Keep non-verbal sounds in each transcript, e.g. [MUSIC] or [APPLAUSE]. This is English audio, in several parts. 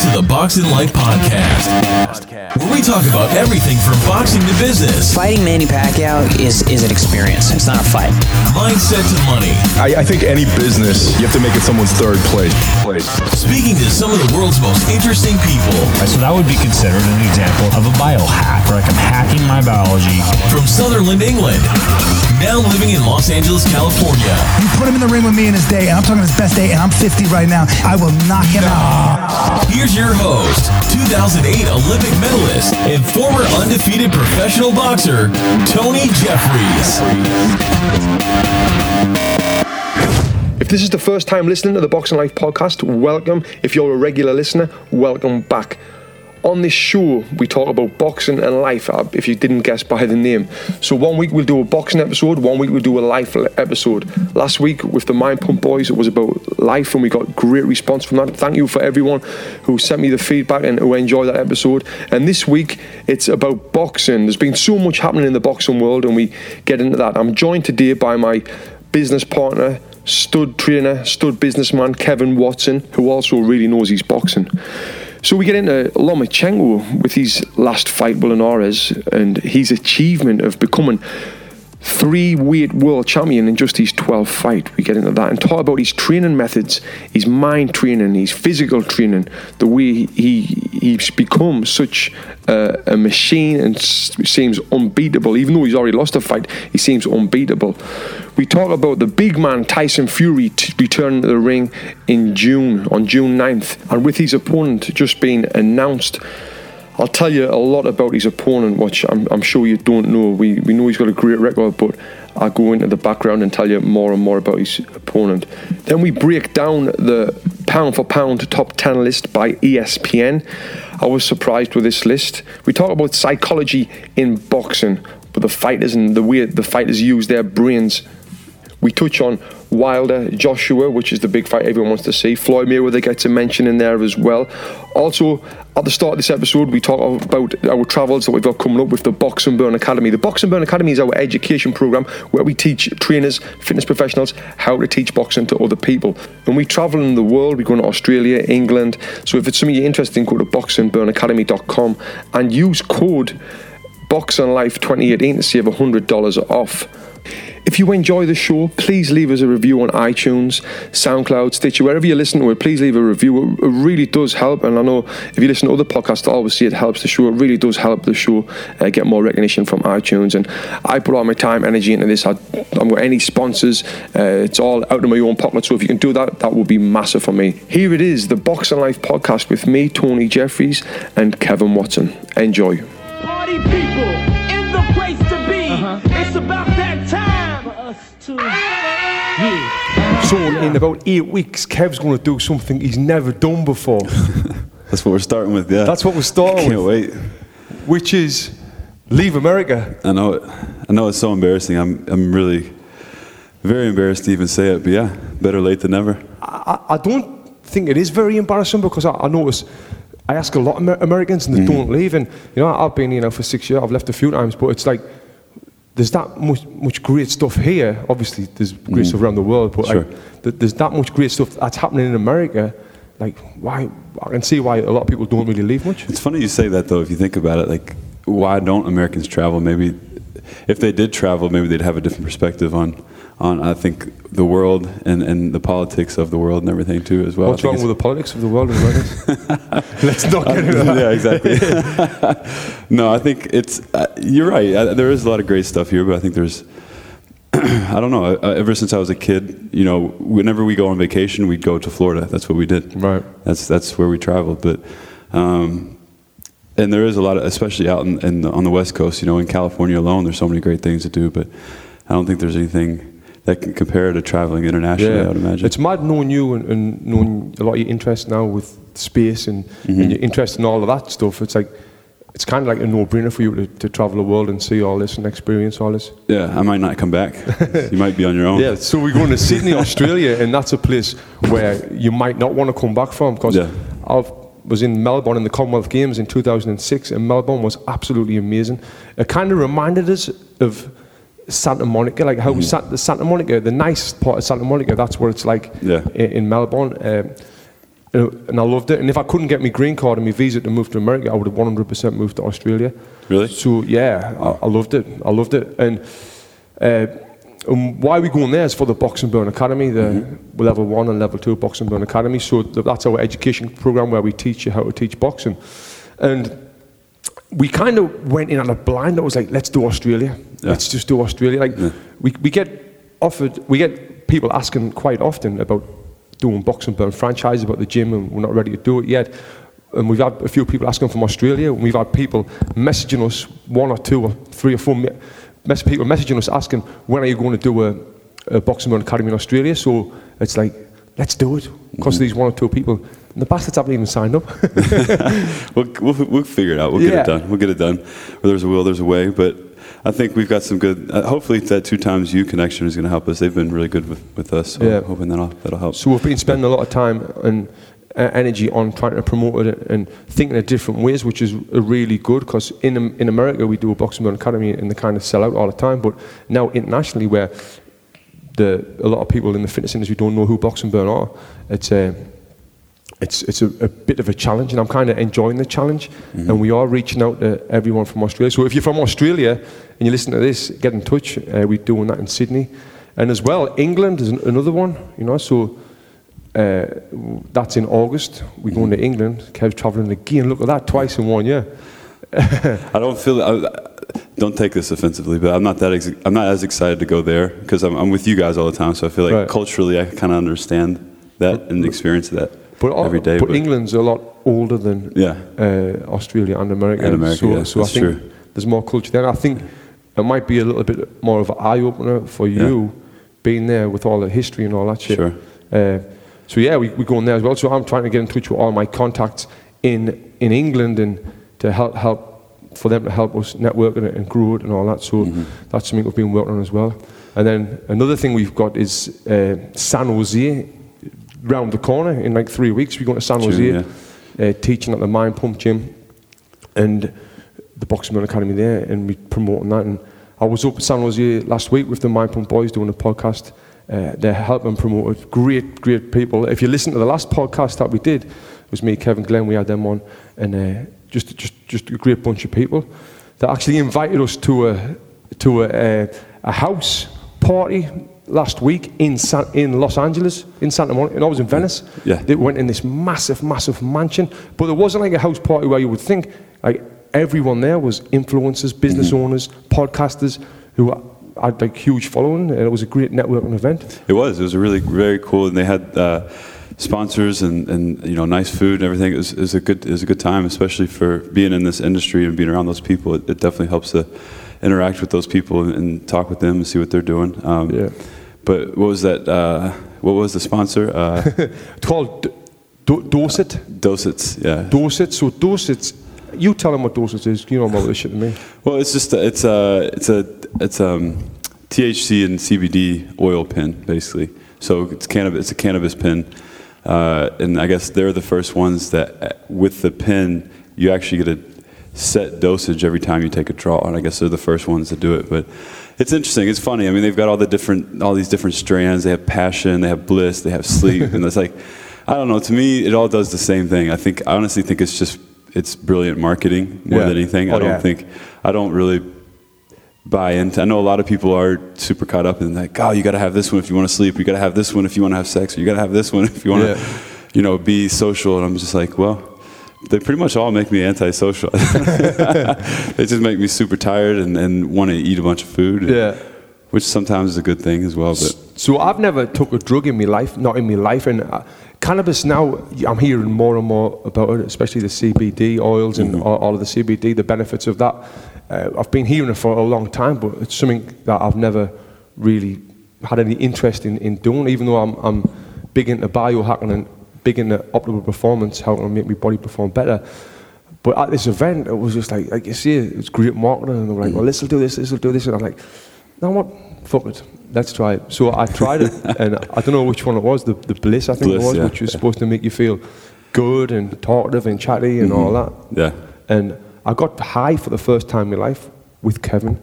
to the Boxing Life Podcast, where we talk about everything from boxing to business, Fighting Manny Pacquiao is, is an experience. It's not a fight. mindset to money. I, I think any business, you have to make it someone's third place. place. Speaking to some of the world's most interesting people So that would be considered an example of a biohack, where like I'm hacking my biology. from Sunderland, England, now living in Los Angeles, California. You put him in the ring with me in his day, and I'm talking his best day, and I'm 50 right now. I will knock him out. Here's your host, 2008 Olympic medalist and former undefeated professional boxer, Tony Jeffries. If this is the first time listening to the Boxing Life podcast, welcome. If you're a regular listener, welcome back. On this show, we talk about boxing and life, uh, if you didn't guess by the name. So, one week we'll do a boxing episode, one week we'll do a life episode. Last week with the Mind Pump Boys, it was about life, and we got great response from that. Thank you for everyone who sent me the feedback and who enjoyed that episode. And this week, it's about boxing. There's been so much happening in the boxing world, and we get into that. I'm joined today by my business partner, stud trainer, stud businessman Kevin Watson, who also really knows his boxing. So we get into Lomachenko with his last fight, Linares, and his achievement of becoming three weight world champion in just his 12th fight. We get into that and talk about his training methods, his mind training, his physical training, the way he he's become such a, a machine and seems unbeatable. Even though he's already lost a fight, he seems unbeatable. We talk about the big man Tyson Fury t- returning to the ring in June, on June 9th, and with his opponent just being announced. I'll tell you a lot about his opponent, which I'm, I'm sure you don't know. We, we know he's got a great record, but I'll go into the background and tell you more and more about his opponent. Then we break down the pound for pound top 10 list by ESPN. I was surprised with this list. We talk about psychology in boxing, but the fighters and the way the fighters use their brains we touch on Wilder, Joshua, which is the big fight everyone wants to see. Floyd Mayweather gets a mention in there as well. Also, at the start of this episode, we talk about our travels that we've got coming up with the Box and Burn Academy. The Box and Burn Academy is our education program where we teach trainers, fitness professionals, how to teach boxing to other people. And we travel in the world, we go to Australia, England. So if it's something you're interested in, go to boxandburnacademy.com and use code BoxingLife2018 to save $100 off. If you enjoy the show, please leave us a review on iTunes, SoundCloud, Stitcher, wherever you listen to it. Please leave a review. It it really does help. And I know if you listen to other podcasts, I always see it helps the show. It really does help the show uh, get more recognition from iTunes. And I put all my time, energy into this. I, I'm got any sponsors. Uh, it's all out of my own pocket. So if you can do that, that would be massive for me. Here it is, the Boxing Life podcast with me, Tony Jeffries, and Kevin Watson. Enjoy. Party people in the place to be. It's about Yeah. So in about eight weeks, Kev's going to do something he's never done before. [LAUGHS] That's what we're starting with, yeah. That's what we're starting Can't with. wait. which is leave America. I know it. I know it's so embarrassing. I'm I'm really very embarrassed to even say it, but yeah, better late than never. I, I don't think it is very embarrassing because I, I notice I ask a lot of Amer- Americans and they mm-hmm. don't leave. And you know, I've been here now for six years. I've left a few times, but it's like there's that much, much great stuff here. Obviously, there's great mm. stuff around the world, but Sure. like, th- there's that much great stuff that's happening in America. Like, why? I can see why a lot of people don't really leave much. It's funny you say that though. If you think about it, like why don't Americans travel? Maybe if they did travel, maybe they'd have a different perspective on on I think the world and, and the politics of the world and everything too as well. What's wrong with the politics of the world? [LAUGHS] [LAUGHS] Let's not get into that. yeah, exactly. [LAUGHS] no, I think it's. Uh, you're right. Uh, there is a lot of great stuff here, but I think there's. [CLEARS THROAT] I don't know. Uh, ever since I was a kid, you know, whenever we go on vacation, we'd go to Florida. That's what we did. Right. That's that's where we traveled. But, um, and there is a lot of, especially out in, in the, on the West Coast. You know, in California alone, there's so many great things to do. But I don't think there's anything that can compare to traveling internationally. yeah. I would imagine. It's mad knowing you and, and knowing a lot of your interest now with space and, Mm-hmm. and your interest in all of that stuff. It's like it's kind of like a no-brainer for you to, to travel the world and see all this and experience all this. yeah, I might not come back. [LAUGHS] you might be on your own. Yeah, so we're going to Sydney, [LAUGHS] Australia, and that's a place where you might not want to come back from because Yeah. I was in Melbourne in the Commonwealth Games in 2006, and Melbourne was absolutely amazing. It kind of reminded us of Santa Monica, like how Sa- the Santa Monica, the nice part of Santa Monica, that's where it's like Yeah. in, in Melbourne. Um, and and I loved it. And if I couldn't get my green card and my visa to move to America, I would have 100% moved to Australia. Really? So yeah, I, I loved it. I loved it. And uh, um, why we going there is for the Box and Burn Academy, the level one and level two Box and Burn Academy. So th- that's our education program where we teach you how to teach boxing. And we kind of went in on a blind. It was like, let's do Australia. Yeah. Let's just do Australia. Like we, we get offered, we get people asking quite often about doing boxing burn franchise about the gym, and we're not ready to do it yet. And we've had a few people asking from Australia. And we've had people messaging us, one or two or three or four me- mess- people messaging us asking, when are you going to do a, a boxing burn academy in Australia? So it's like, let's do it. Because Mm-hmm. these one or two people, and the bastards haven't even signed up. [LAUGHS] We'll, we'll, we'll figure it out. We'll get it done. We'll get it done. Where there's a will, there's a way. But I think we've got some good. Uh, hopefully, that two times you connection is going to help us. They've been really good with, with us. So Yeah. I'm hoping that'll that'll help. So we've been spending a lot of time and uh, energy on trying to promote it and thinking of different ways, which is uh, really good because in in America we do a boxing burn academy and they kind of sell out all the time. But now internationally, where the a lot of people in the fitness industry don't know who boxing burn are, it's a it's it's a, a bit of a challenge, and I'm kind of enjoying the challenge. And we are reaching out to everyone from Australia. So if you're from Australia and you listen to this, get in touch. Uh, we're doing that in Sydney, and as well, England is an, another one. You know, so uh, that's in August. We're going to England. Kev's travelling again. Look at that, twice in one year. [LAUGHS] I don't feel. I, don't take this offensively, but I'm not that. Ex- I'm not as excited to go there because I'm, I'm with you guys all the time. So I feel like Right. culturally, I kind of understand that and experience that But, day. but England's a lot older than Yeah. uh, Australia and America. And America, so, yeah, so I think true. there's more culture there. I think it might be a little bit more of an eye opener for you being there with all the history and all that shit. Sure. Uh, so yeah, we, we go in there as well. So I'm trying to get in touch with all my contacts in in England and to help help for them to help us network it and grow it and all that. So Mm-hmm. that's something we've been working on as well. And then another thing we've got is uh, San Jose round the corner in like three weeks. We're going to San June, Jose, yeah. uh, teaching at the Mind Pump Gym and the Boxing Man Academy there, and we're promoting that. And I was up at San Jose last week with the Mind Pump boys doing a podcast. Uh, they're helping promote. Great, great people. If you listen to the last podcast that we did, it was me, Kevin Glenn. We had them on, and uh, just, just, just a great bunch of people that actually invited us to a to a, a, a house party last week in San, in Los Angeles, in Santa Monica, and I was in Venice. Yeah. They went in this massive, massive mansion, but there wasn't like a house party where you would think like everyone there was influencers, business owners, podcasters who had like huge following, and it was a great networking event. It was. It was a really very cool, and they had uh, sponsors and, and you know nice food and everything. It was, it was a good it was a good time, especially for being in this industry and being around those people. It, it definitely helps to interact with those people and, and talk with them and see what they're doing. Um, Yeah. But what was that? Uh, what was the sponsor? Uh, [LAUGHS] It's called Do- Dorset. Dosets. Yeah. Dorset. So Dorset, you tell them what Dorset is. You know more this shit than me. Well, it's just a, it's a it's a it's um THC and CBD oil pin basically. So it's cannabis. It's a cannabis pin, uh, and I guess they're the first ones that uh, with the pin you actually get a set dosage every time you take a draw, and I guess they're the first ones to do it. But it's interesting. It's funny. I mean, they've got all the different all these different strands. They have passion. They have bliss. They have sleep, and it's like I don't know. To me, it all does the same thing. I think I honestly think it's just it's brilliant marketing more Yeah. than anything. Oh, I don't yeah. think I don't really buy into. I know a lot of people are super caught up in like, oh, you got to have this one if you want to sleep. You got to have this one if you want to have sex. Or you got to have this one if you want to, Yeah. you know, be social. And I'm just like, well, they pretty much all make me antisocial. [LAUGHS] they just make me super tired and, and want to eat a bunch of food. and- Yeah. Which sometimes is a good thing as well. But So I've never took a drug in my life, not in my life, and uh, cannabis now I'm hearing more and more about it, especially the CBD oils and all, all of the CBD, the benefits of that. Uh, I've been hearing it for a long time, but it's something that I've never really had any interest in, in doing, even though I'm, I'm big into biohacking and big in the optimal performance, how to make my body perform better. But at this event, it was just like, like you see, it's great marketing, and they're like, well, this will do this, this will do this, and I'm like, now what? Fuck it, let's try it. So I tried it, [LAUGHS] and I don't know which one it was, the, the bliss, I think Bliss, it was, yeah, which was yeah. supposed to make you feel good and talkative and chatty and all mm-hmm. that. yeah. And I got high for the first time in my life with Kevin.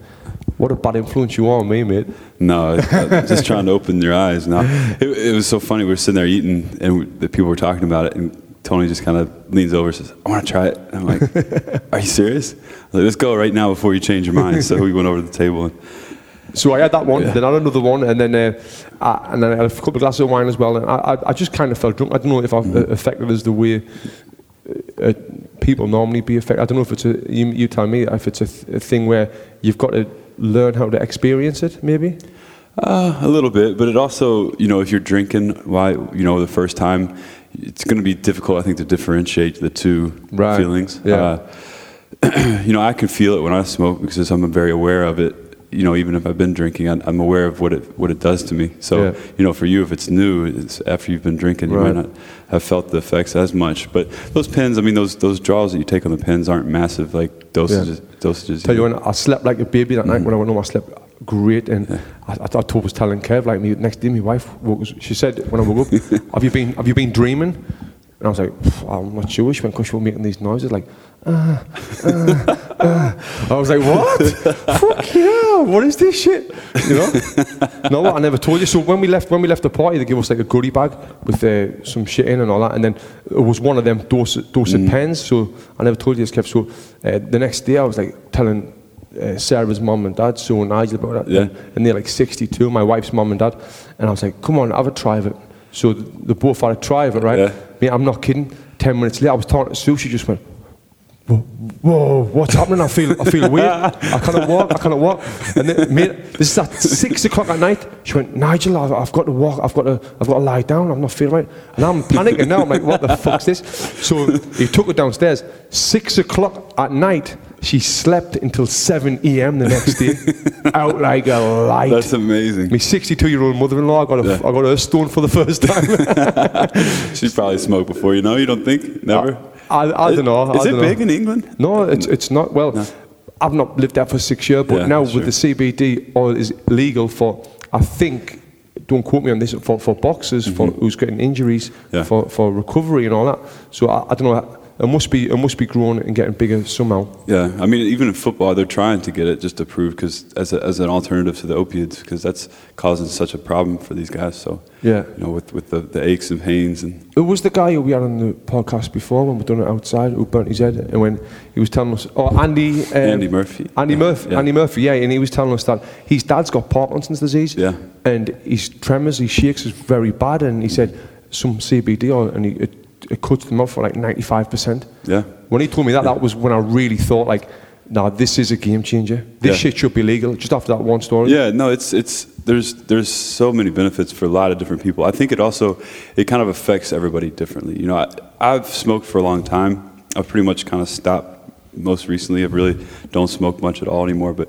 What a bad influence you are on me, mate. No, just trying to open your eyes. No, it, it was so funny. We were sitting there eating, and we, the people were talking about it, and Tony just kind of leans over and says, "I want to try it." And I'm like, [LAUGHS] "Are you serious?" I like, "Let's go right now before you change your mind." So we went over to the table. And, So I had that one, then I had another one, and then uh, I, and then I had a couple of glasses of wine as well. And I, I, I just kind of felt drunk. I don't know if I'm uh, affected as the way uh, people normally be affected. I don't know if it's a you, you tell me if it's a, th- a thing where you've got to learn how to experience it, maybe. Uh, a little bit, but it also, you know, if you're drinking, why, you know, the first time, it's going to be difficult, I think, to differentiate the two Right. feelings. Yeah. Uh, [CLEARS THROAT] you know, I can feel it when I smoke because I'm very aware of it. You know, even if I've been drinking, I'm, I'm aware of what it what it does to me. So, Yeah. you know, for you, if it's new, it's after you've been drinking, you Right. might not have felt the effects as much. But those pins, I mean, those those draws that you take on the pins aren't massive, like dosages. Dosages. Tell you know. when I slept like a baby that night mm-hmm. when I went home, I slept great. And I, I, thought I was telling Kev, like me next day, my wife, woke, she said when I woke up, [LAUGHS] "Have you been Have you been dreaming?" And I was like, "I'm not sure." She went, "Cause you were making these noises like." Uh, uh, uh." I was like, "What? Fuck yeah! What is this shit?" You know? no? I never told you. So when we left, when we left the party, they gave us like a goodie bag with uh, some shit in and all that, and then it was one of them Dorset, Dorset pens. So I never told you this, Kev. So uh, the next day, I was like telling uh, Sarah's mum and dad, Sue and Nigel, about that. Yeah. And, they're like 62, my wife's mum and dad. And I was like, come on, have a try of it. So the, both had a try of it, right? Yeah. Mate, I'm not kidding. 10 minutes later, I was talking to Sue, she just went, whoa, whoa, what's happening? I feel, I feel weird. I cannot walk, I cannot walk. And then, mate, this is at six o'clock at night. She went, Nigel, I've, I've got to walk, I've got to, I've got to lie down, I'm not feeling right. And I'm panicking now, I'm like, what the fuck's this? So he took her downstairs. Six o'clock at night, she slept until 7 a.m. the next day, out like a light. That's amazing. My 62 year old mother in law, I got, a, I got her stone for the first time. [LAUGHS] She probably smoked before, you know? You don't think? Never? I, I don't know. Is I it big know. in England? No, it's, mm. it's not. Well, I've not lived there for six years, but Yeah, now with the CBD oil is legal for, I think, don't quote me on this, for, for boxers for mm-hmm. who's getting injuries, Yeah. for, for recovery and all that. So I, I don't know. It must be it must be growing and getting bigger somehow. Yeah, I mean, even in football, they're trying to get it just approved because as, a, as an alternative to the opiates, because that's causing such a problem for these guys. So Yeah. you know, with with the, the aches and pains and Who was the guy who we had on the podcast before when we done it outside who burnt his head and when he was telling us oh Andy um, Andy Murphy. Andy Yeah, Murphy yeah. Andy Murphy yeah and he was telling us that his dad's got Parkinson's disease Yeah. and his tremors he shakes is very bad and he said some CBD oil and he, it, it cuts them off for like 95% Yeah. when he told me that that was when I really thought like now this is a game changer this Yeah. shit should be legal just after that one story Yeah, no, it's it's there's there's so many benefits for a lot of different people. I think it also it kind of affects everybody differently. You know, I, I've smoked for a long time. I've pretty much kind of stopped most recently. I really don't smoke much at all anymore. But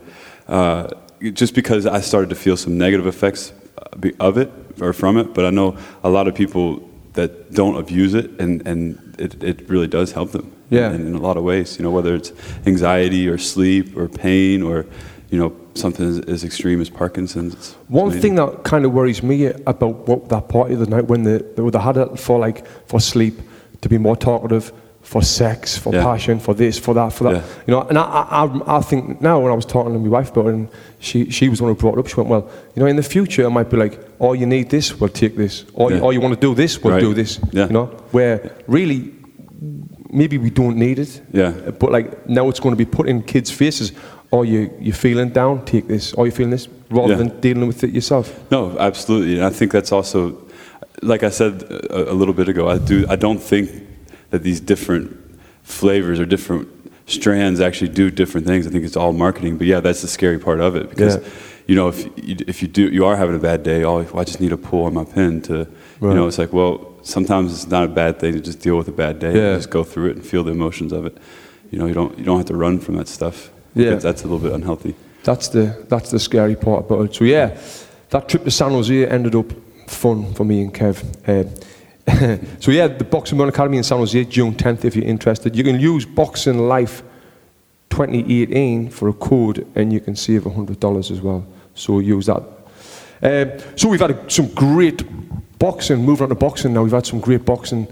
uh, just because I started to feel some negative effects uh, of it or from it, but I know a lot of people that don't abuse it, and and it, it really does help them. Yeah. in, in a lot of ways. You know, whether it's anxiety or sleep or pain or you know something as, as extreme as Parkinson's. It's One amazing. thing that kind of worries me about what that party the night when they, they, they had it for like for sleep, to be more talkative, for sex, for Yeah. passion, for this, for that, for that. Yeah. You know, and I, I, I- I think now when I was talking to my wife about it, and she, she was the one who brought it up. She went, well, you know, in the future it might be like, oh, you need this, we'll take this, or Yeah. oh, you want to do this, we'll Right. do this. Yeah. You know, where really maybe we don't need it. Yeah. But like now it's going to be put in kids' faces. Or you you're feeling down, take this. Or you're feeling this, rather than dealing with it yourself. No, absolutely, and I think that's also, like I said a, a little bit ago. I do. I don't think that these different flavors or different strands actually do different things. I think it's all marketing. But yeah, that's the scary part of it because, Yeah. you know, if you, if you do you are having a bad day, oh, I just need a pull on my pen to, you know, it's like well, sometimes it's not a bad thing to just deal with a bad day. Yeah. Just go through it and feel the emotions of it. You know, you don't you don't have to run from that stuff. Yeah. Because that's a little bit unhealthy. That's the that's the scary part about it. So yeah, that trip to San Jose ended up fun for me and Kev. Uh, [LAUGHS] so yeah, the Boxing World Academy in San Jose, June 10th, if you're interested. You can use Boxing Life 2018 for a code, and you can save $100 as well. So use that. Um, so we've had a, some great boxing. Moving on to boxing now, we've had some great boxing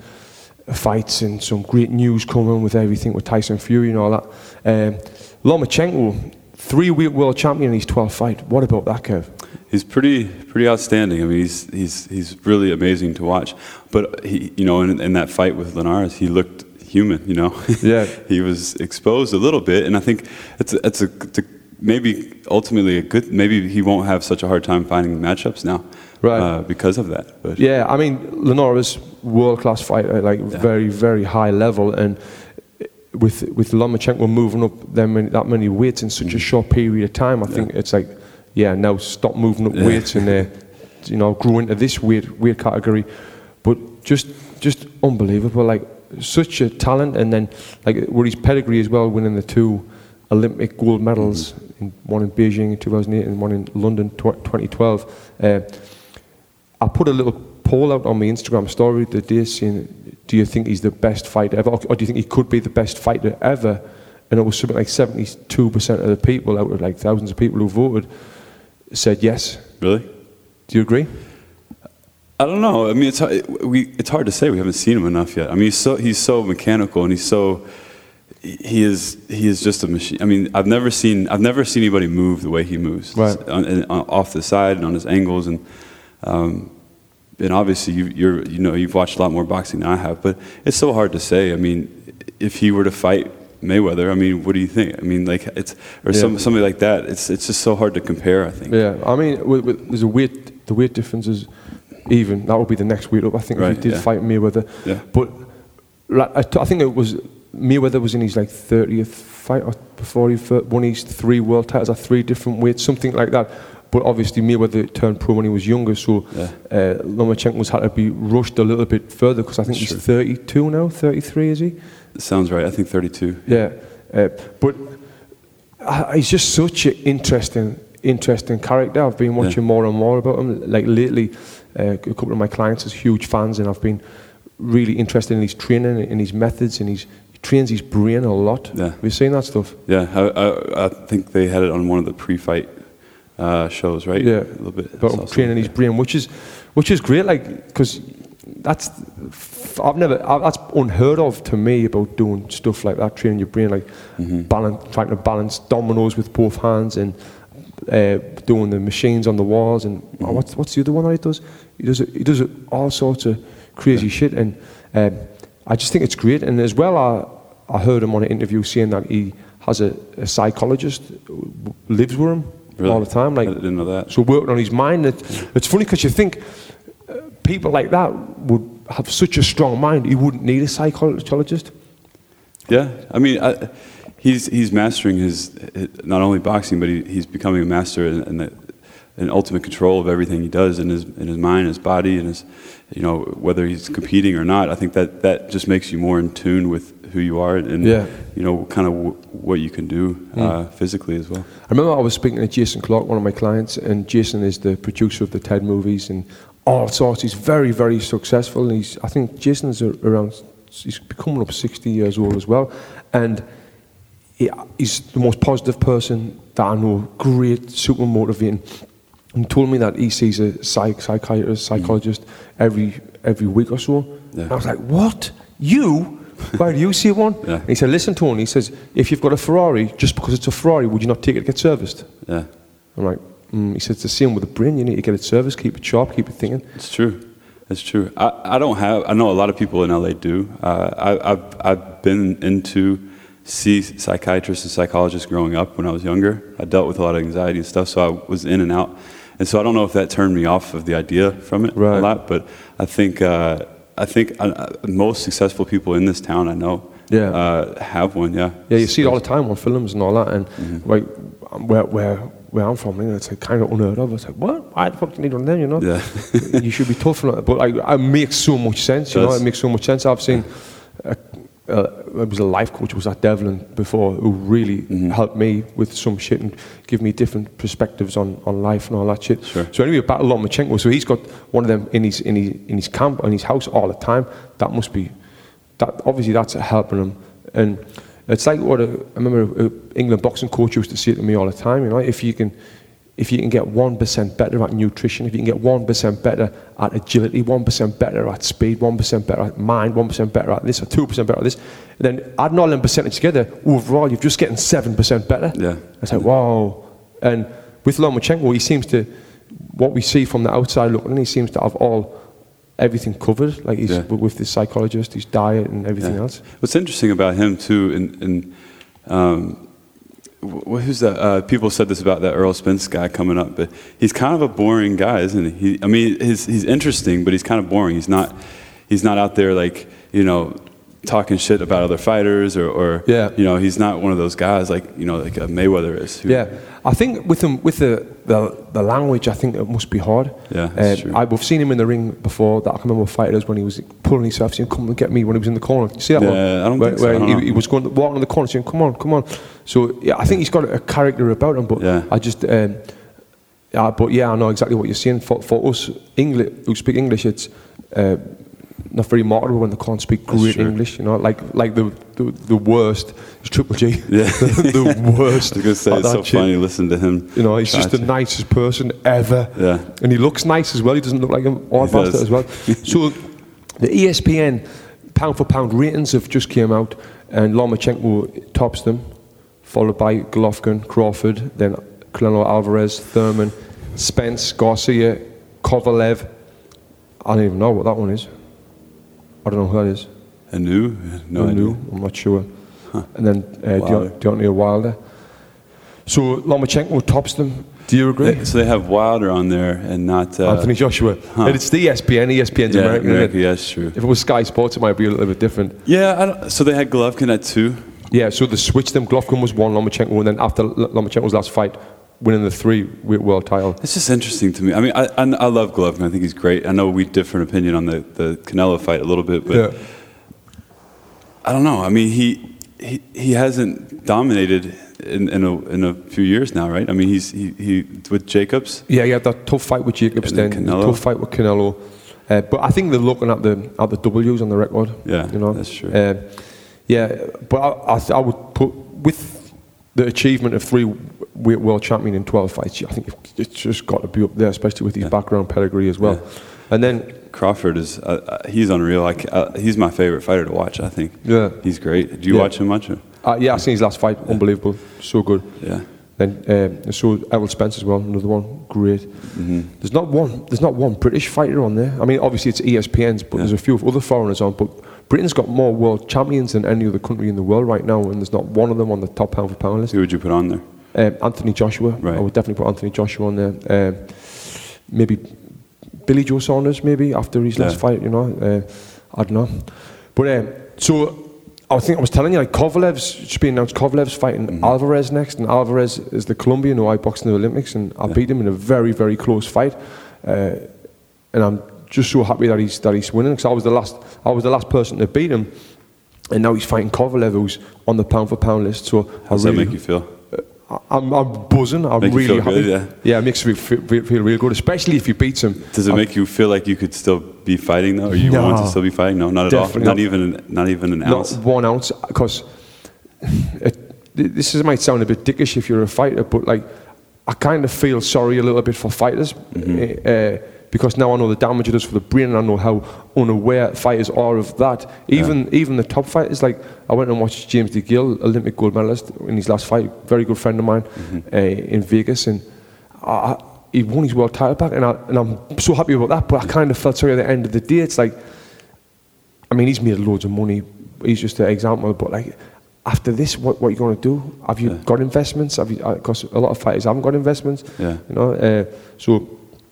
fights and some great news coming with everything with Tyson Fury and all that. Um, Lomachenko three-weight world champion in his 12th fight. What about that, Kev? He's pretty pretty outstanding. I mean, he's he's he's really amazing to watch. But he, you know, in, in that fight with Linares, he looked human. You know, [LAUGHS] Yeah. he was exposed a little bit, and I think it's a, it's a, it's a maybe ultimately a good. Maybe he won't have such a hard time finding matchups now, Right. Uh, because of that. But Yeah, I mean, Linares, world-class fighter, like very, very high level, and with with Lomachenko moving up them many, that many weights in such a short period of time, I think it's like, yeah, now stop moving up weights and uh, you know grow into this weird weight category, but just just unbelievable, like such a talent, and then like with his pedigree as well, winning the two Olympic gold medals, in, one in Beijing in 2008 and one in London tw- 2012. Uh, I put a little poll out on my Instagram story the day saying, "Do you think he's the best fighter ever, or, or do you think he could be the best fighter ever?" And it was something like seventy-two percent of the people out of like thousands of people who voted said yes. really. Do you agree? I don't know. I mean, it's hard, we, it's hard to say. We haven't seen him enough yet. I mean, he's so he's so mechanical, and he's so he is he is just a machine. I mean, I've never seen I've never seen anybody move the way he moves, Right. on, on, off the side and on his angles, and um, and obviously you you're you know you've watched a lot more boxing than I have, but it's so hard to say. I mean, if he were to fight Mayweather, I mean, what do you think? I mean, like it's or Yeah. some somebody like that. It's it's just so hard to compare. I think. Yeah, I mean, with, with, there's a weight. The weight difference is even. That would be the next weight up. I think if he did yeah. fight Mayweather. Yeah. But like, I, t- I think it was Mayweather was in his like 30th fight or before he won his three world titles at three different weights, something like that. But obviously Mayweather turned pro when he was younger, so Yeah. uh, Lomachenko's had to be rushed a little bit further because I think he's 32 now, 33 is he? Sounds right. I think 32. Yeah, uh, but he's just such an interesting, interesting character. I've been watching more and more about him. Like lately, uh, a couple of my clients are huge fans, and I've been really interested in his training, in his methods, and his he trains his brain a lot. Yeah. Have you seen that stuff? Yeah, I, I, I think they had it on one of the pre-fight uh, shows, right? Yeah, a little bit. But training his brain, which is, which is great. Like, because that's, I've never, I- that's unheard of to me about doing stuff like that, training your brain, like Mm-hmm. balance, trying to balance dominoes with both hands and uh, doing the machines on the walls. And Mm-hmm. oh, what's what's the other one that he does? He does it, he does it all sorts of crazy shit, and um, I just think it's great. And as well, I I heard him on an interview saying that he has a, a psychologist who lives with him Really? all the time. Like I didn't know that. so working on his mind. It, it's funny because you think people like that would have such a strong mind, he wouldn't need a psychologist. Yeah, I mean, I, he's he's mastering his, his not only boxing, but he, he's becoming a master in, in, the, in ultimate control of everything he does in his in his mind, his body, and his you know whether he's competing or not. I think that that just makes you more in tune with who you are and Yeah. You know kind of w- what you can do uh, physically as well. I remember I was speaking to Jason Clark, one of my clients, and Jason is the producer of the TED movies and all sorts. He's very, very successful. And he's, I think Jason is around, he's becoming up 60 years old as well. And he, he's the most positive person that I know, great, super motivating. And told me that he sees a psych, psychiatrist, hmm. psychologist every every week or so. Yeah. And I was like, what? You? Why do you see one? [LAUGHS] Yeah. He said, listen, Tony, he says, if you've got a Ferrari, just because it's a Ferrari, would you not take it to get serviced? Yeah, I'm like, mm. he said, it's the same with the brain. You need to get it serviced, keep it sharp, keep it thinking. it's true. It's true. I, I don't have. I know a lot of people in LA do. Uh, I, I've I've been into see psychiatrists and psychologists growing up when I was younger. I dealt with a lot of anxiety and stuff, so I was in and out. And so I don't know if that turned me off of the idea from it Right. a lot. But I think uh, I think uh, most successful people in this town I know Yeah. uh, have one. Yeah. Yeah, you see it all the time on films and all that. And Mm-hmm. like, where, where, where I'm from, you know, it's like kind of unheard of. It's like, what? Why the fuck do you need one of them, you know? Yeah. [LAUGHS] you should be tough it. But like, it makes so much sense, you know? It makes so much sense. I've seen, uh, uh, it was a life coach who was at Devlin before who really Mm-hmm. helped me with some shit and give me different perspectives on, on life and all that shit. Sure. So anyway, Battle Lomachenko, so he's got one of them in his, in his, in his camp, in his house all the time. That must be, that obviously that's helping him. And it's like what a, I remember a England boxing coach used to say to me all the time, you know, if you can, if you can get 1% better at nutrition, if you can get 1% better at agility, 1% better at speed, 1% better at mind, 1% better at this, or 2% better at this, then adding all them percentage together, overall, you're just getting 7% better. Yeah. It's like, wow. And with Lomachenko, he seems to, what we see from the outside looking in, he seems to have all, everything covered. Like he's Yeah. with his psychologist, his diet, and everything Yeah. else. What's interesting about him too, and, and um, wh- who's that? Uh, people said this about that Errol Spence guy coming up, but he's kind of a boring guy, isn't he? he I mean, he's, he's interesting, but he's kind of boring. He's not, he's not out there like you know talking shit about other fighters or, or Yeah. you know he's not one of those guys like you know like a Mayweather is. Yeah, I think with him with the, the the language, I think it must be hard. Yeah, that's Uh, true. I, we've seen him in the ring before. That I can remember fighters when he was pulling himself, saying, "Come and get me." When he was in the corner, you see that Yeah, one? I don't where, think so. where don't he, he was going walking in the corner, saying, "Come on, come on." So yeah, I think he's got a character about him. But Yeah. I just. Um, yeah, but yeah, I know exactly what you're saying. For, for us English who speak English, it's uh, not very marketable when they can't speak great. English. You know, like like the the, the worst is Triple G. Yeah. [LAUGHS] the worst. I was gonna say it's so shit. funny to listen to him. You know, he's just the nicest person ever. Yeah. And he looks nice as well. He doesn't look like an odd bastard as well. [LAUGHS] so the ESPN pound for pound ratings have just came out, and Lomachenko tops them, followed by Golovkin, Crawford, then Canelo Alvarez, Thurman, Spence, Garcia, Kovalev. I don't even know what that one is. I don't know who that is. A new, no idea. I'm not sure. And then uh, Deontay Wilder. So Lomachenko tops them. Do you agree? They- so they have Wilder on there and not uh, Anthony Joshua. huh. It's the ESPN. ESPN's Yeah, American. America, yeah, that's true. If it was Sky Sports, it might be a little bit different. Yeah, I don't, so they had Golovkin at two. Yeah, so they switched them. Golovkin was one, Lomachenko, and then after Lomachenko's last fight, winning the three world title. It's just interesting to me. I mean, I, I, I love Golovkin. I think he's great. I know we differ in opinion on the, the Canelo fight a little bit, but Yeah. I don't know. I mean, he he, he hasn't dominated in, in, a, in a few years now, right? I mean, he's he, he with Jacobs. Yeah, he had that tough fight with Jacobs, And then Canelo. tough fight with Canelo. Uh, but I think they're looking at the at the W's on the record. Yeah, you know that's true. Uh, yeah, but I, I, I would put with the achievement of three world champion in twelve fights. I think it's just got to be up there, especially with his background pedigree as well. And then Crawford is uh, uh, he's unreal. I, uh, he's my favorite fighter to watch. I think. Yeah. he's great. Do you Yeah. watch him much? uh, yeah, I seen his last fight, unbelievable, so good. Yeah. Then uh, so Errol Spence as well, another one, great. Mm-hmm. There's not one. There's not one British fighter on there. I mean, obviously it's ESPN's, but there's a few other foreigners on. But Britain's got more world champions than any other country in the world right now, and there's not one of them on the top pound for pound list. Who would you put on there? Um, Anthony Joshua. Right. I would definitely put Anthony Joshua on there. Um, maybe Billy Joe Saunders, maybe after his last fight. You know, uh, I don't know. But um, so I think I was telling you, like Kovalev's just been announced. Kovalev's fighting Mm-hmm. Alvarez next, and Alvarez is the Colombian who I boxed in the Olympics, and I beat him in a very, very close fight. Uh, and I'm just so happy that he's that he's winning because I was the last I was the last person to beat him, and now he's fighting Kovalev, who's on the pound for pound list. So How does I that make you feel? I'm, I'm buzzing. I'm Make really happy. good, yeah? yeah, it makes me feel, feel, good, especially if he beats him. Does it I'm- make you feel like you could still be fighting though, or you No. want to still be fighting? No, not at all. Not not. even not even an ounce. not one ounce because [SIGHS] this is, might sound a bit dickish if you're a fighter, but like I kind of feel sorry a little bit for fighters Mm-hmm. uh, because now I know the damage it does for the brain, and I know how unaware fighters are of that. Even even the top fighters, like I went and watched James DeGale, Olympic gold medalist, in his last fight, very good friend of mine Mm-hmm. uh, in Vegas, and I, he won his world title back, and, I, and I'm so happy about that. But I kind of felt sorry at the end of the day. It's like I mean, he's made loads of money. He's just an example. But like, after this, what, what are you going to do? Have you got investments? Have you? Because a lot of fighters haven't got investments. Yeah. You know. Uh, so,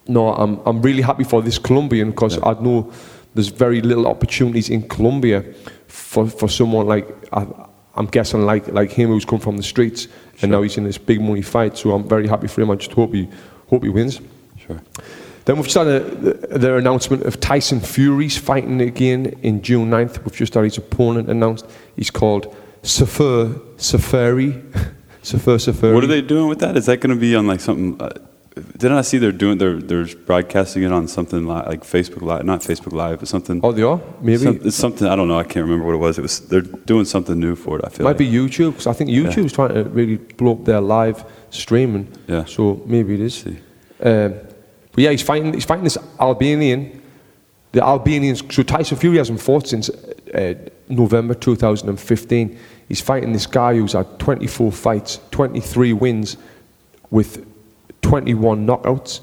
no, I'm I'm really happy for this Colombian because I know there's very little opportunities in Colombia for for someone like I, I'm guessing like like him who's come from the streets and now he's in this big money fight. So I'm very happy for him. I just hope he hope he wins. Sure. Then we've just had a, their announcement of Tyson Fury's fighting again in June 9th. We've just had his opponent announced. He's called Sefer Seferi. [LAUGHS] Sefer Seferi. What are they doing with that? Is that going to be on like something? Uh, Didn't I see they're doing they're they're broadcasting it on something li- like Facebook Live, not Facebook Live, but something. Oh, they are? Maybe. Some- it's something I don't know. I can't remember what it was. It was they're doing something new for it. I feel Might like. be YouTube because I think YouTube's trying to really blow up their live streaming. Yeah. So maybe it is. See. Um, but yeah, he's fighting. He's fighting this Albanian. The Albanians. So Tyson Fury hasn't fought since uh, November 2015. He's fighting this guy who's had 24 fights, 23 wins, with 21 knockouts.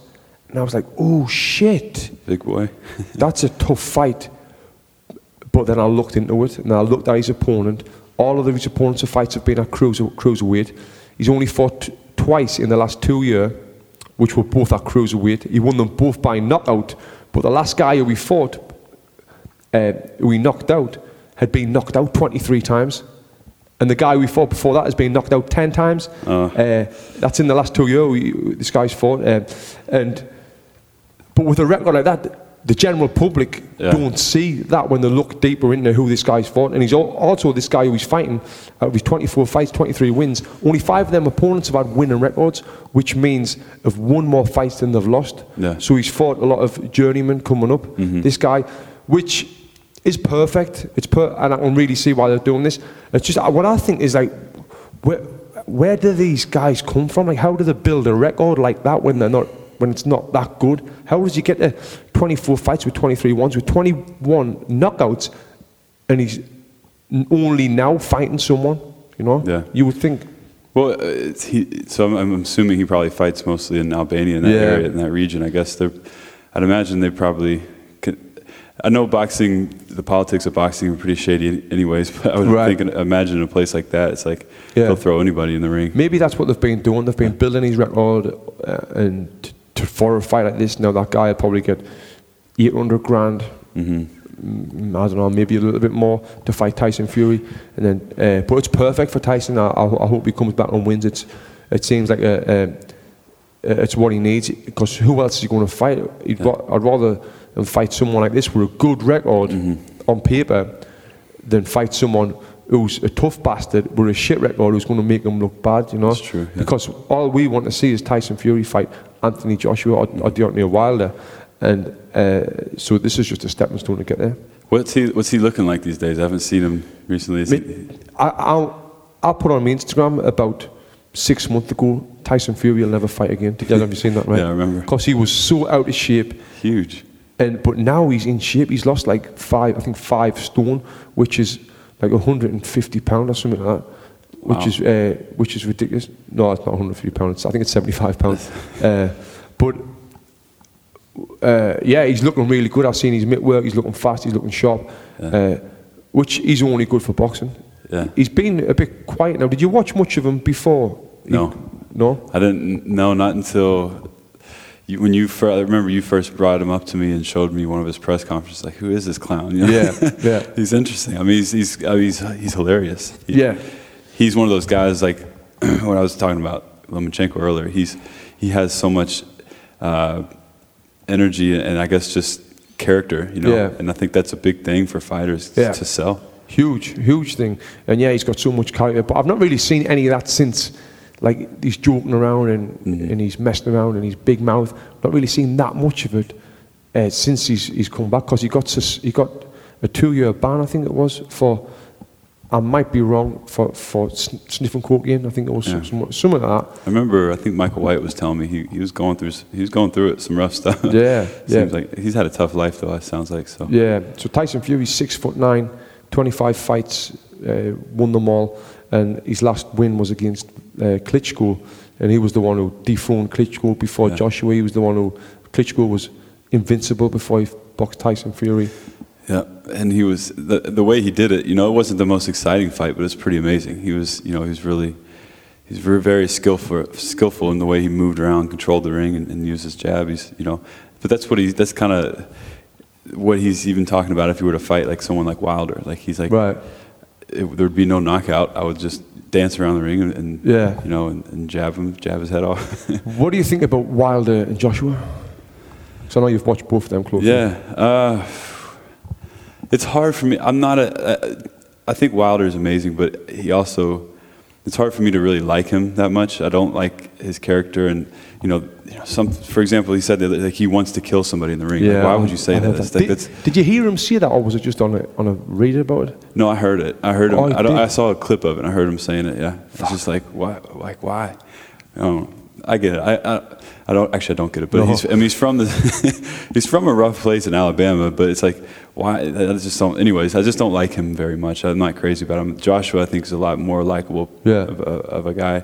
And I was like, oh shit, big boy. [LAUGHS] that's a tough fight. But then I looked into it and I looked at his opponent. All of his opponents' fights have been at cruiser, cruiserweight. He's only fought t- twice in the last two years, which were both at cruiserweight. He won them both by knockout. But the last guy who he fought, uh, who he knocked out, had been knocked out 23 times. And the guy we fought before that has been knocked out 10 times. Uh, that's in the last two years this guy's fought. Uh, and but with a record like that, the general public Yeah. don't see that when they look deeper into who this guy's fought. And he's also this guy who he's fighting, out of his 24 fights, 23 wins, only five of them opponents have had winning records, which means have won more fights than they've lost. Yeah. So he's fought a lot of journeymen coming up. This guy, which is perfect. It's per- and I can really see why they're doing this. It's just what I think is like, where, where do these guys come from? Like, how do they build a record like that when they're not, when it's not that good? How does he get to 24 fights with 23 ones with 21 knockouts, and he's only now fighting someone? You know? Yeah. You would think. Well, uh, it's, he, so I'm, I'm assuming he probably fights mostly in Albania, in that Yeah. area, in that region. I guess they're. I'd imagine they probably. I know boxing, the politics of boxing are pretty shady, anyways. But I would Right. think, imagine in a place like that, it's like Yeah. they'll throw anybody in the ring. Maybe that's what they've been doing. They've been building his record, uh, and t- to, for a fight like this, now that guy will probably get 800 grand. Mm, I don't know, maybe a little bit more to fight Tyson Fury, and then. Uh, but it's perfect for Tyson. I, I, I hope he comes back and wins. It's. It seems like a, a, it's what he needs because who else is he going to fight? He'd ra- I'd rather than fight someone like this with a good record on paper than fight someone who's a tough bastard with a shit record who's going to make him look bad, you know? That's true, yeah. Because all we want to see is Tyson Fury fight Anthony Joshua or, or Deontay Wilder. And uh, so this is just a stepping stone to get there. What's he What's he looking like these days? I haven't seen him recently. He- I, I'll, I put on my Instagram about six months ago, Tyson Fury will never fight again. Did you have you seen that, right? Yeah, I remember. Because he was so out of shape. huge. And but now he's in shape. He's lost like five, I think five stone, which is like 150 pound or something like that. Which Wow. is uh, which is ridiculous. No, it's not 150 pounds. I think it's 75 pounds. [LAUGHS] uh, but uh, yeah, he's looking really good. I've seen his mitt work. He's looking fast. He's looking sharp. Uh, which is only good for boxing. Yeah. He's been a bit quiet now. Did you watch much of him before? He- No. no. I didn't No, not until you, when you first. I remember you first brought him up to me and showed me one of his press conferences. Like, who is this clown? [LAUGHS] You know? Yeah, yeah. [LAUGHS] he's interesting. I mean, he's he's I mean, he's, he's hilarious. He- Yeah. he's one of those guys. Like [CLEARS THROAT] when I was talking about Lomachenko earlier, he's he has so much uh, energy and I guess just character. You know, Yeah. and I think that's a big thing for fighters Yeah. to sell. Huge, huge thing. And yeah, he's got so much character. But I've not really seen any of that since. Like he's joking around and, and he's messing around and he's big mouth. Not really seen that much of it uh, since he's he's come back because he got he got a two year ban I think it was for. I might be wrong for for sn- sniffing cocaine. I think it was Yeah. some, something like that. I remember, I think Michael White was telling me he, he was going through he was going through it some rough stuff. Yeah, [LAUGHS] Seems yeah. like he's had a tough life though. It sounds like so. Yeah, so Tyson Fury's six foot nine, 25 fights, uh, won them all, and his last win was against uh, Klitschko, and he was the one who dethroned Klitschko before Yeah. Joshua. He was the one who Klitschko was invincible before he boxed Tyson Fury. Yeah, and he was the the way he did it. You know, it wasn't the most exciting fight, but it's pretty amazing. He was, you know, he was really, he's very very skillful skillful in the way he moved around, controlled the ring, and, and used his jab. He's, you know, but that's what he that's kind of what he's even talking about. If he were to fight like someone like Wilder, like he's like, Right. It, there'd be no knockout. I would just dance around the ring and, and Yeah. you know, and, and jab him, jab his head off. [LAUGHS] What do you think about Wilder and Joshua? So I know you've watched both of them closely. Yeah, uh, it's hard for me. I'm not a. a I think Wilder is amazing, but he also it's hard for me to really like him that much. I don't like his character, and you know, some. For example, he said that like he wants to kill somebody in the ring. Like, why would you say that? Uh-huh. heard like, Did, did you hear him say that, or was it just on a on a read about it? no, I heard it. I heard him. Oh, I, don't. I saw a clip of it. and I heard him saying it. Yeah, it's just like why? Like why? I get it. I, I I don't actually I don't get it. But No. he's I mean he's from the [LAUGHS] he's from a rough place in Alabama. But it's like why? I just don't. Anyways, I just don't like him very much. I'm not crazy about him. Joshua I think is a lot more likable Yeah. of, a, of a guy.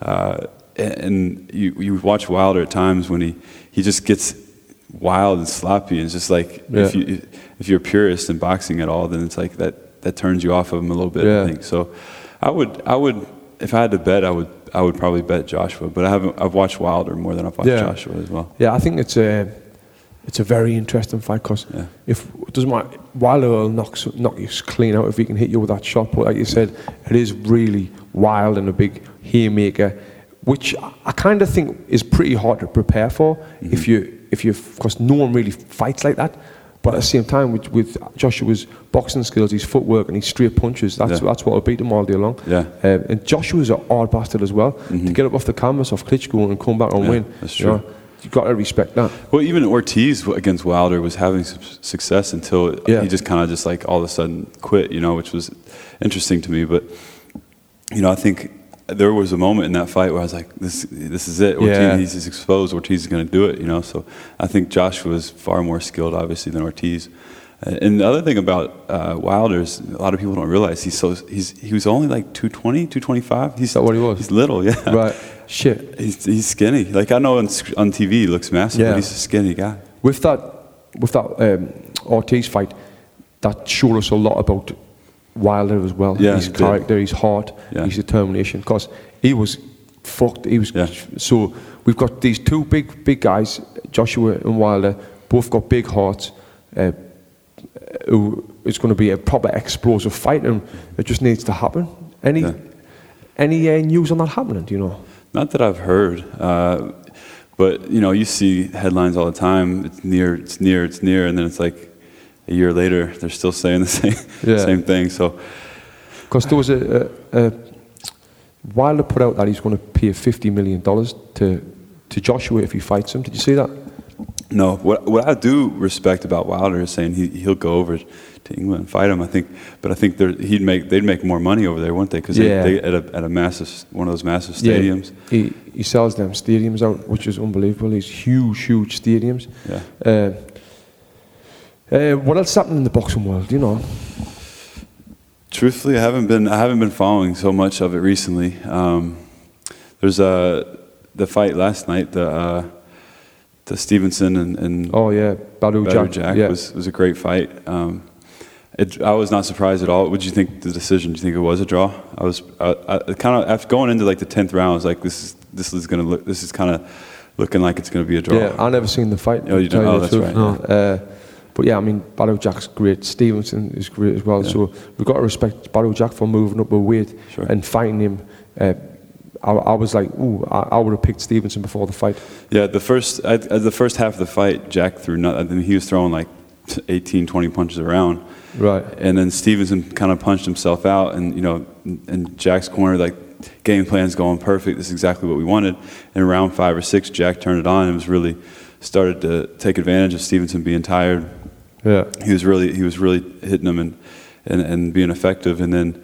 Uh, and you you watch Wilder at times when he he just gets wild and sloppy and it's just like if you if you're a purist in boxing at all then it's like that that turns you off of him a little bit Yeah. I think so I would I would if I had to bet I would I would probably bet Joshua but I haven't I've watched Wilder more than I've watched Yeah. Joshua as well Yeah, I think it's a it's a very interesting fight because Yeah. if doesn't matter, Wilder will knock knock you clean out if he can hit you with that shot. But like you said, it is really wild and a big haymaker, which I- kind of think is pretty hard to prepare for Mm-hmm. if you if you because no one really fights like that. But at the same time, with, with Joshua's boxing skills, his footwork and his straight punches, that's Yeah. that's what will beat him all day long. Yeah. Um, and Joshua's an odd bastard as well. To get up off the canvas off Klitschko and come back and Mm-hmm. Yeah, win. that's you know, true. You've got to respect that. Well, even Ortiz against Wilder was having some success until Yeah. he just kind of just like all of a sudden quit, you know, which was interesting to me. But you know, I think there was a moment in that fight where I was like, "This, this is it. Ortiz, Yeah. he's exposed. Ortiz is going to do it." You know, so I think Joshua is far more skilled, obviously, than Ortiz. And the other thing about uh, Wilder is a lot of people don't realize he's so he's he was only like 220, 225. He's what he was? He's little, yeah. Right. Shit. He's, he's skinny. Like I know on, on TV he looks massive, Yeah. but he's a skinny guy. With that, with that um, Ortiz fight, that showed us a lot about Wilder as well. Yeah, his character, his heart, his determination. Because he was fucked. He was so. We've got these two big, big guys, Joshua and Wilder, both got big hearts. Uh, who going to be a proper explosive fight, and it just needs to happen. Any, any uh, news on that happening? Do you know? Not that I've heard, uh, but you know, you see headlines all the time. It's near, it's near, it's near, and then it's like a year later they're still saying the [LAUGHS] same Yeah. same thing. So Because there was a, a, a Wilder put out that he's going to pay fifty million dollars to to Joshua if he fights him. Did you see that? no, what what I do respect about Wilder is saying he he'll go over to England and fight him. I think, but I think he'd make they'd make more money over there, wouldn't they? Because Yeah. they, they at a at a massive one of those massive stadiums. Yeah, he he sells them stadiums out, which is unbelievable. These huge, huge stadiums. Yeah. Uh, uh, what else happened in the boxing world? You know. Truthfully, I haven't been I haven't been following so much of it recently. Um, there's a the fight last night, the uh, the Stevenson and, and Oh yeah, Badu Badou Jack. Jack yeah. was was a great fight. Um, it, I was not surprised at all. What did you think the decision? Do you think it was a draw? I was I, I kind of after going into like the tenth round. I was like, this is this is gonna look this is kind of looking like it's gonna be a draw. Yeah, I never seen the fight. Oh, you to tell didn't? Oh, that's truth. right, No. Uh, but yeah, I mean, Badou Jack's great. Stevenson is great as well. So we've got to respect Barrow Jack for moving up a weight Sure. and fighting him. Uh, I, I was like, ooh, I, I would have picked Stevenson before the fight. Yeah, the first I, uh, the first half of the fight, Jack threw. Not, I mean, he was throwing like 18, 20 punches around. Right. And then Stevenson kind of punched himself out, and you know, in Jack's corner, like game plan's going perfect. This is exactly what we wanted. In round five or six, Jack turned it on and was really started to take advantage of Stevenson being tired. Yeah. He was really he was really hitting them and and, and being effective. And then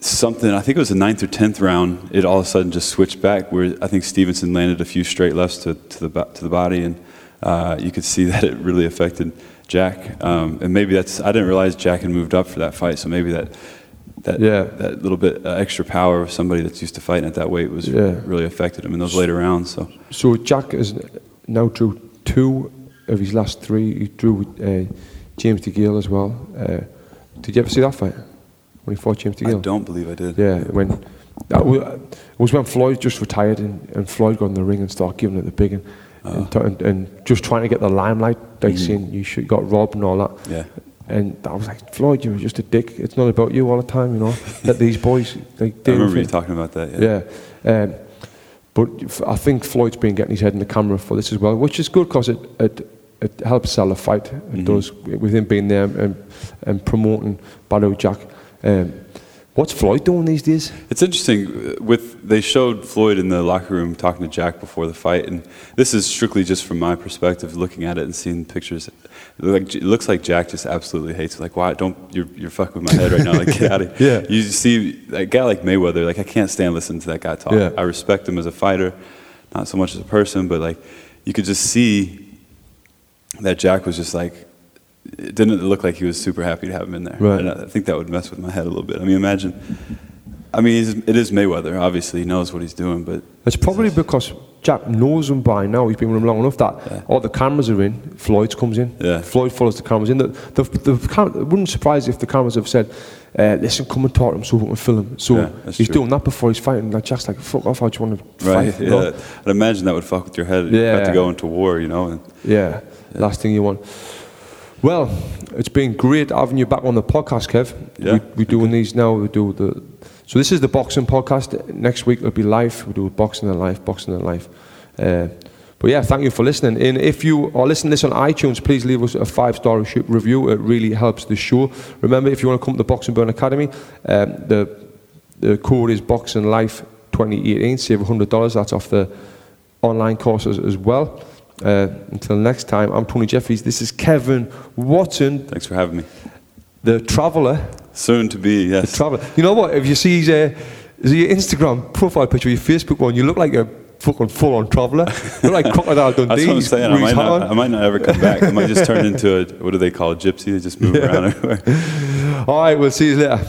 something I think it was the ninth or tenth round. It all of a sudden just switched back where I think Stevenson landed a few straight lefts to, to the to the body, and uh, you could see that it really affected Jack. Um, and maybe that's I didn't realize Jack had moved up for that fight, so maybe that. That, Yeah. that little bit uh, extra power of somebody that's used to fighting at that weight was Yeah. really affected him in those later rounds. So So Jack is now drew two of his last three. He drew with uh, James DeGale as well. Uh, did you ever see that fight when he fought James DeGale? I don't believe I did. Yeah, when that wa- it was when Floyd just retired and, and Floyd got in the ring and started giving it the big and, t- and, and just trying to get the limelight, like saying you should got robbed and all that. Yeah. And I was like, Floyd, you were just a dick. It's not about you all the time, you know. [LAUGHS] Let these boys like I remember you talking about that. Yeah. Yeah. Um, but I think Floyd's been getting his head in the camera for this as well, which is good because it, it, it helps sell a fight. It does, with him being there and, and promoting Badou Jack. Um, What's Floyd doing these days? It's interesting. uh, With they showed Floyd in the locker room talking to Jack before the fight, and this is strictly just from my perspective, looking at it and seeing pictures. Like it looks like Jack just absolutely hates. It. Like, why don't you're you're fucking with my head right now? Like, get out of here. Yeah. You see a guy like Mayweather. Like, I can't stand listening to that guy talk. Yeah. I respect him as a fighter, not so much as a person, but like, you could just see that Jack was just like. It didn't look like he was super happy to have him in there. Right. And I think that would mess with my head a little bit. I mean, imagine I mean, it is Mayweather. Obviously, he knows what he's doing, but It's probably because Jack knows him by now. He's been with him long enough that all the cameras are in. Floyd comes in. Yeah. Floyd follows the cameras in. The, the, the wouldn't surprise if the cameras have said, uh, "Listen, come and talk to him so we can film him." So Yeah, he's true. doing that before he's fighting. Like Jack's like, "Fuck off! I just want to right, fight." you yeah. I'd imagine that would fuck with your head. You Yeah. have to go into war, you know. And Yeah, last thing you want. Well, it's been great having you back on the podcast, Kev. Yeah, We, we're doing these now. We do the. So this is the boxing podcast. Next week it'll be live. We do boxing and life, boxing and life. Uh, but yeah, thank you for listening. And if you are listening to this on iTunes, please leave us a five-star review. It really helps the show. Remember, if you want to come to the Box and Burn Academy, um, the the code is Boxing Life 2018. Save $100. That's off the online courses as well. Uh, until next time, I'm Tony Jeffries. This is Kevin Watson, thanks for having me. the traveller. Soon to be, yes. Traveller. You know what? If you see his, uh, your Instagram profile picture, your Facebook one, you look like a fucking full-on traveller. you look like Crocodile Dundee. [LAUGHS] That's what I'm saying. I might, not. I might not ever come back. I might just turn into a, what do they call a gypsy? They just move [LAUGHS] around everywhere. All right, we'll see you later.